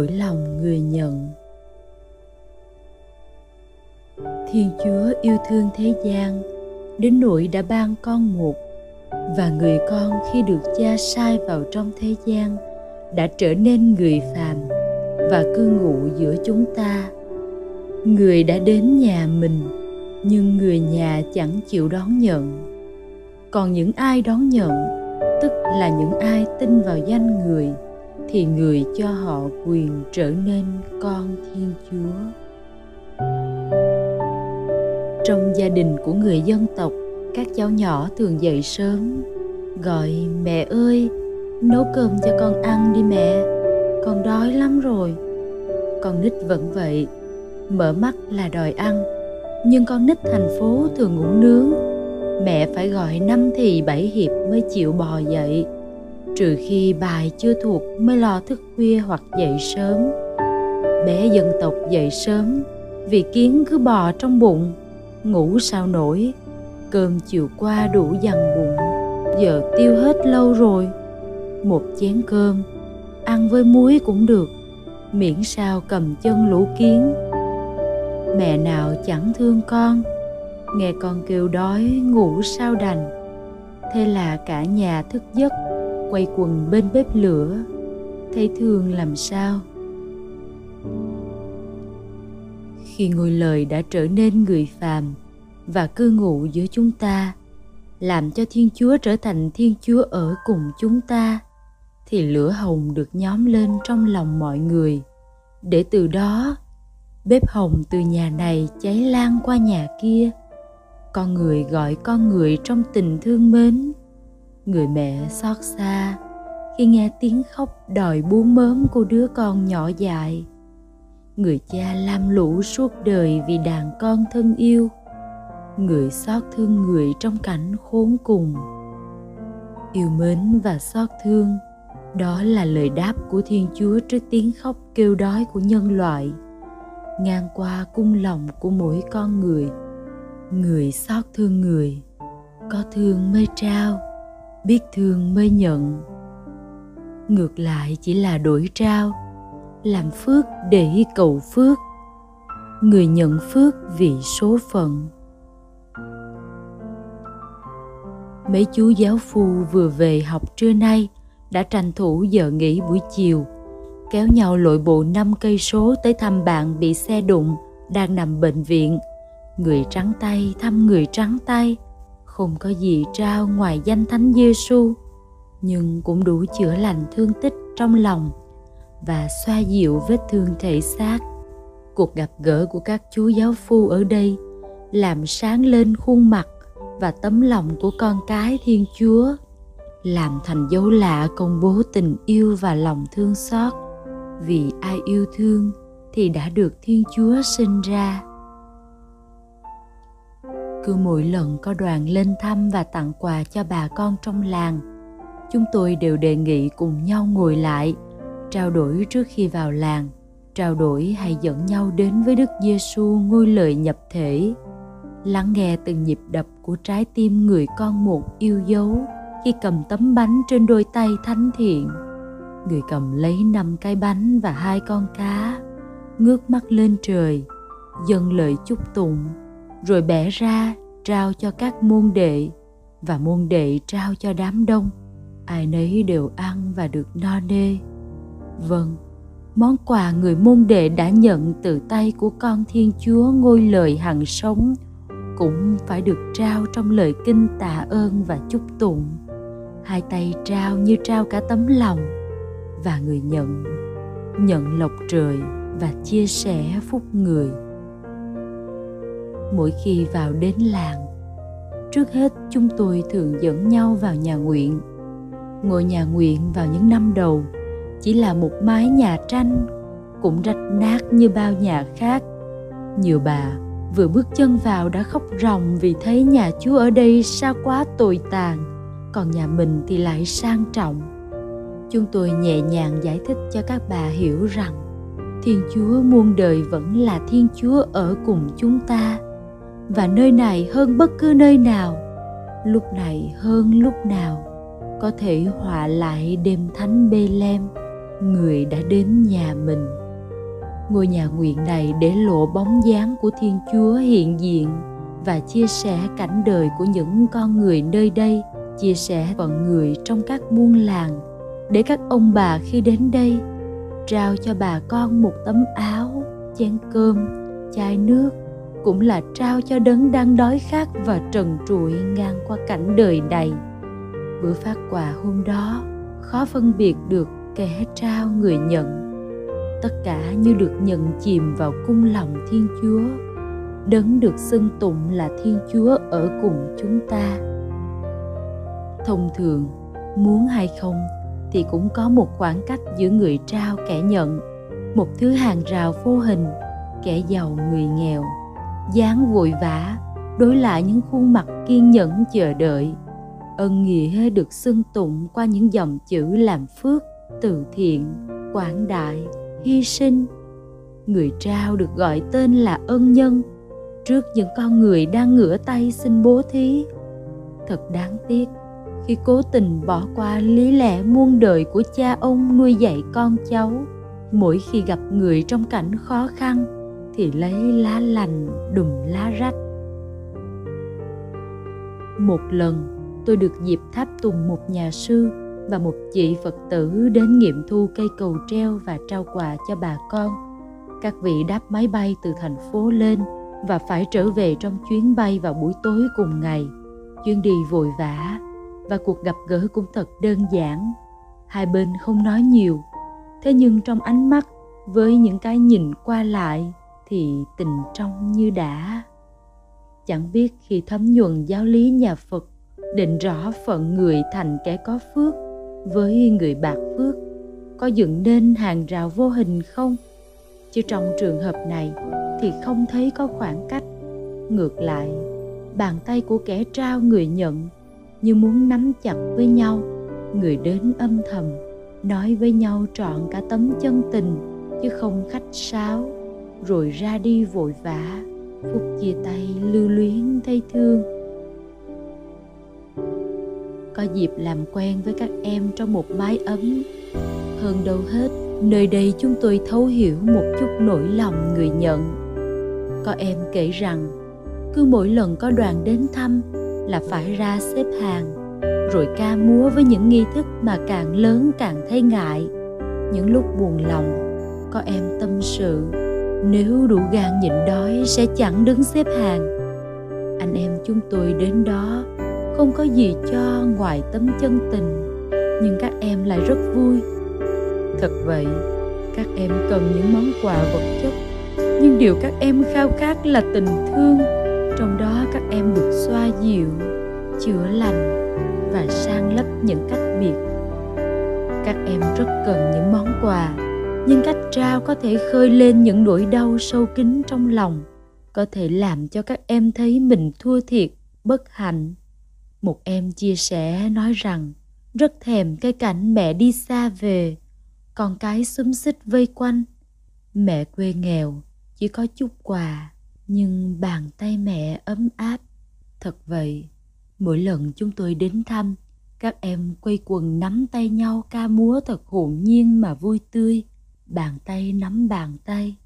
Nỗi lòng người nhận. Thiên chúa yêu thương thế gian, đến nỗi đã ban con một, và người con khi được cha sai vào trong thế gian đã trở nên người phàm và cư ngụ giữa chúng ta. Người đã đến nhà mình, nhưng người nhà chẳng chịu đón nhận. Còn những ai đón nhận, tức là những ai tin vào danh người thì người cho họ quyền trở nên con thiên chúa. Trong gia đình của người dân tộc, các cháu nhỏ thường dậy sớm, gọi, mẹ ơi, nấu cơm cho con ăn đi mẹ, con đói lắm rồi. Con nít vẫn vậy, mở mắt là đòi ăn, nhưng con nít thành phố thường ngủ nướng. Mẹ phải gọi năm thì bảy hiệp mới chịu bò dậy trừ khi bài chưa thuộc mới lo thức khuya hoặc dậy sớm. Bé dân tộc dậy sớm, vì kiến cứ bò trong bụng, ngủ sao nổi. Cơm chiều qua đủ dằn bụng, giờ tiêu hết lâu rồi. Một chén cơm, ăn với muối cũng được, miễn sao cầm chân lũ kiến. Mẹ nào chẳng thương con, nghe con kêu đói ngủ sao đành. Thế là cả nhà thức giấc quay quần bên bếp lửa. Thấy thương làm sao? Khi ngôi lời đã trở nên người phàm và cư ngụ giữa chúng ta, làm cho thiên chúa trở thành thiên chúa ở cùng chúng ta, thì lửa hồng được nhóm lên trong lòng mọi người. Để từ đó, bếp hồng từ nhà này cháy lan qua nhà kia. Con người gọi con người trong tình thương mến người mẹ xót xa, khi nghe tiếng khóc đòi bú mớm của đứa con nhỏ dại. Người cha lam lũ suốt đời vì đàn con thân yêu, người xót thương người trong cảnh khốn cùng. Yêu mến và xót thương, đó là lời đáp của thiên chúa trước tiếng khóc kêu đói của nhân loại. Ngang qua cung lòng của mỗi con người người xót thương người, có thương mới trao biết thương mới nhận. Ngược lại chỉ là đổi trao, làm phước để cầu phước. Người nhận phước vì số phận. Mấy chú giáo phu vừa về học trưa nay đã tranh thủ giờ nghỉ buổi chiều, kéo nhau lội bộ năm cây số tới thăm bạn bị xe đụng đang nằm bệnh viện. Người trắng tay thăm người trắng tay không có gì trao ngoài danh thánh Giêsu nhưng cũng đủ chữa lành thương tích trong lòng và xoa dịu vết thương thể xác. Cuộc gặp gỡ của các chú giáo phu ở đây làm sáng lên khuôn mặt và tấm lòng của con cái thiên chúa, làm thành dấu lạ công bố tình yêu và lòng thương xót. Vì ai yêu thương thì đã được thiên chúa sinh ra cứ mỗi lần có đoàn lên thăm và tặng quà cho bà con trong làng, chúng tôi đều đề nghị cùng nhau ngồi lại, trao đổi trước khi vào làng, trao đổi hay dẫn nhau đến với đức giêsu ngôi lời nhập thể, lắng nghe từng nhịp đập của trái tim người con một yêu dấu khi cầm tấm bánh trên đôi tay thánh thiện. Người cầm lấy năm cái bánh và hai con cá, ngước mắt lên trời, dâng lời chúc tụng rồi bẻ ra trao cho các môn đệ và môn đệ trao cho đám đông. Ai nấy đều ăn và được no nê. Vâng món quà người môn đệ đã nhận từ tay của con thiên chúa ngôi lời hằng sống cũng phải được trao trong lời kinh tạ ơn và chúc tụng. Hai tay trao như trao cả tấm lòng và người nhận nhận lộc trời và chia sẻ phúc người mỗi khi vào đến làng. Trước hết, chúng tôi thường dẫn nhau vào nhà nguyện. Ngôi nhà nguyện vào những năm đầu chỉ là một mái nhà tranh, cũng rách nát như bao nhà khác. Nhiều bà, vừa bước chân vào đã khóc ròng vì thấy nhà chúa ở đây sao quá tồi tàn, còn nhà mình thì lại sang trọng. Chúng tôi nhẹ nhàng giải thích cho các bà hiểu rằng, thiên chúa muôn đời vẫn là thiên chúa ở cùng chúng ta và nơi này hơn bất cứ nơi nào. Lúc này hơn lúc nào, có thể họa lại đêm thánh bê lem người đã đến nhà mình. Ngôi nhà nguyện này để lộ bóng dáng của thiên chúa hiện diện và chia sẻ cảnh đời của những con người nơi đây, chia sẻ phận người trong các buôn làng. Để các ông bà khi đến đây, trao cho bà con một tấm áo, chén cơm, chai nước cũng là trao cho đấng đang đói khát và trần trụi ngang qua cảnh đời này. Bữa phát quà hôm đó, khó phân biệt được kẻ trao người nhận. Tất cả như được nhận chìm vào cung lòng thiên chúa. Đấng được xưng tụng là thiên chúa ở cùng chúng ta. Thông thường, muốn hay không, thì cũng có một khoảng cách giữa người trao kẻ nhận, một thứ hàng rào vô hình, kẻ giàu người nghèo dáng vội vã, đối lại những khuôn mặt kiên nhẫn chờ đợi. Ân nghĩa được xưng tụng qua những dòng chữ làm phước, từ thiện, quảng đại, hy sinh. Người trao được gọi tên là ân nhân. Trước những con người đang ngửa tay xin bố thí. Thật đáng tiếc, khi cố tình bỏ qua lý lẽ muôn đời của cha ông nuôi dạy con cháu, mỗi khi gặp người trong cảnh khó khăn thì lấy lá lành đùm lá rách một lần tôi được dịp tháp tùng một nhà sư và một chị Phật tử đến nghiệm thu cây cầu treo và trao quà cho bà con. Các vị đáp máy bay từ thành phố lên và phải trở về trong chuyến bay vào buổi tối cùng ngày. Chuyến đi vội vã và cuộc gặp gỡ cũng thật đơn giản. Hai bên không nói nhiều, thế nhưng trong ánh mắt với những cái nhìn qua lại thì tình trong như đã. Chẳng biết khi thấm nhuần giáo lý nhà Phật, định rõ phận người thành kẻ có phước với người bạc phước, có dựng nên hàng rào vô hình không? Chứ trong trường hợp này thì không thấy có khoảng cách. Ngược lại, bàn tay của kẻ trao người nhận, như muốn nắm chặt với nhau. Người đến âm thầm, nói với nhau trọn cả tấm chân tình, chứ không khách sáo rồi ra đi vội vã, phút chia tay lưu luyến thấy thương. Có dịp làm quen với các em trong một mái ấm. Hơn đâu hết, nơi đây chúng tôi thấu hiểu một chút nỗi lòng người nhận. Có em kể rằng, cứ mỗi lần có đoàn đến thăm là phải ra xếp hàng, rồi ca múa với những nghi thức mà càng lớn càng thấy ngại. Những lúc buồn lòng, có em tâm sự nếu đủ gan nhịn đói sẽ chẳng đứng xếp hàng. Anh em chúng tôi đến đó, không có gì cho ngoài tấm chân tình, nhưng các em lại rất vui. Thật vậy, các em cần những món quà vật chất, nhưng điều các em khao khát là tình thương. Trong đó các em được xoa dịu, chữa lành và sang lấp những cách biệt. Các em rất cần những món quà nhưng cách trao có thể khơi lên những nỗi đau sâu kín trong lòng, có thể làm cho các em thấy mình thua thiệt, bất hạnh. Một em chia sẻ nói rằng, rất thèm cái cảnh mẹ đi xa về, con cái xúm xích vây quanh. Mẹ quê nghèo, chỉ có chút quà, nhưng bàn tay mẹ ấm áp. Thật vậy, mỗi lần chúng tôi đến thăm, các em quây quần nắm tay nhau ca múa thật hồn nhiên mà vui tươi bàn tay nắm bàn tay.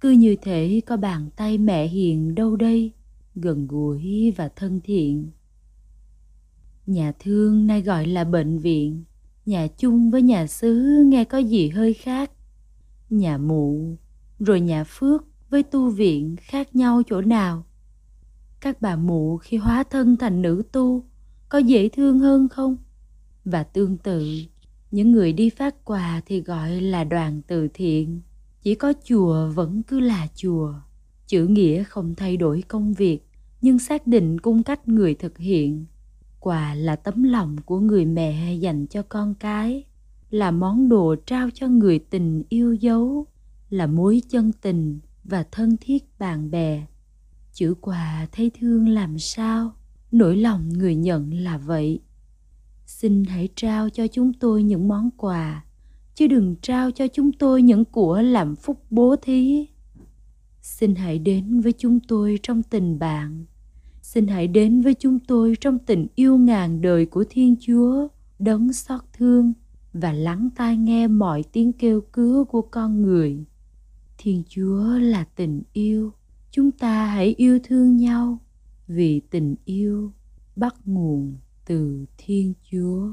Cứ như thể có bàn tay mẹ hiền đâu đây? Gần gũi và thân thiện. Nhà thương nay gọi là bệnh viện, nhà chung với nhà xứ nghe có gì hơi khác. Nhà mụ, rồi nhà phước với tu viện khác nhau chỗ nào? các bà mụ khi hóa thân thành nữ tu có dễ thương hơn không? Và tương tự những người đi phát quà thì gọi là đoàn từ thiện. Chỉ có chùa vẫn cứ là chùa. Chữ nghĩa không thay đổi công việc, nhưng xác định cung cách người thực hiện. Quà là tấm lòng của người mẹ dành cho con cái, là món đồ trao cho người tình yêu dấu, là mối chân tình và thân thiết bạn bè. Chữ quà thấy thương làm sao? Nỗi lòng người nhận là vậy xin hãy trao cho chúng tôi những món quà, chứ đừng trao cho chúng tôi những của làm phúc bố thí. Xin hãy đến với chúng tôi trong tình bạn. Xin hãy đến với chúng tôi trong tình yêu ngàn đời của thiên chúa, đấng xót thương và lắng tai nghe mọi tiếng kêu cứu của con người. Thiên chúa là tình yêu, chúng ta hãy yêu thương nhau vì tình yêu bắt nguồn từ thiên chúa.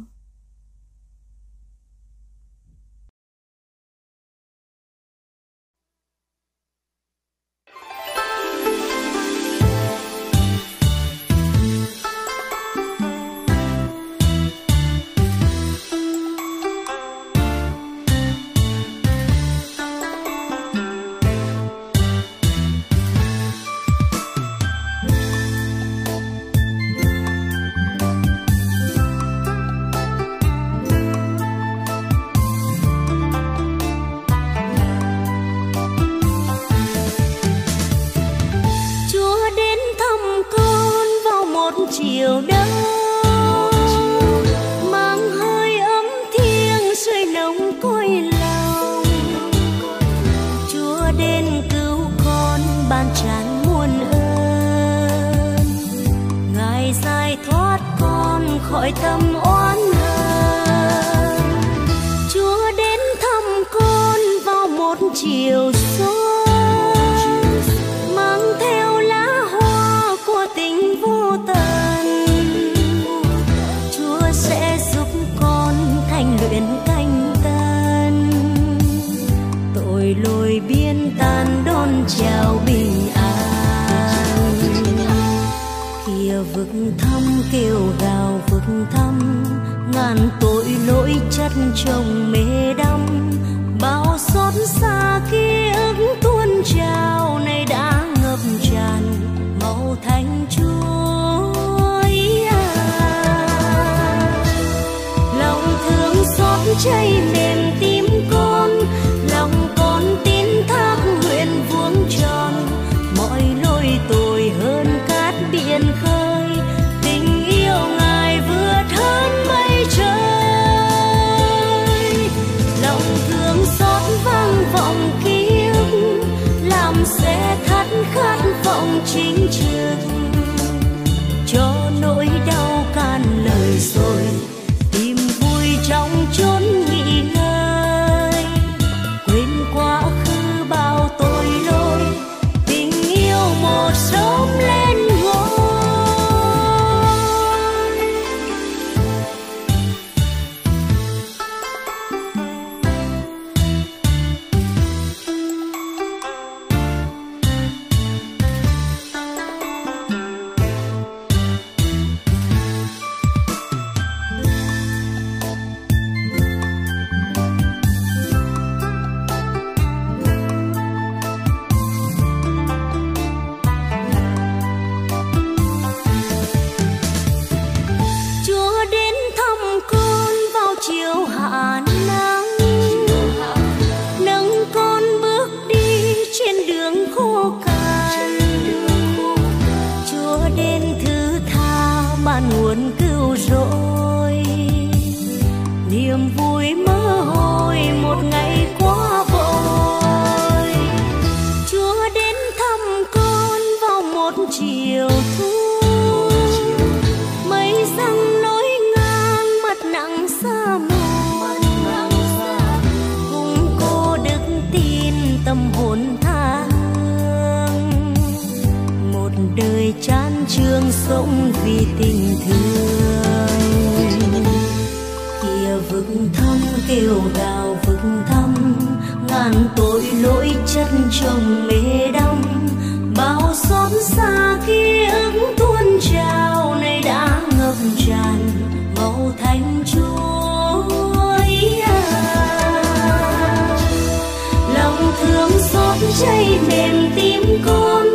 Con khỏi tâm oán chất chồng mê đắm, bao xót xa ký ức tuôn trào này đã ngập tràn, màu thanh chuối à. lòng thương xót cháy cháy mềm tim con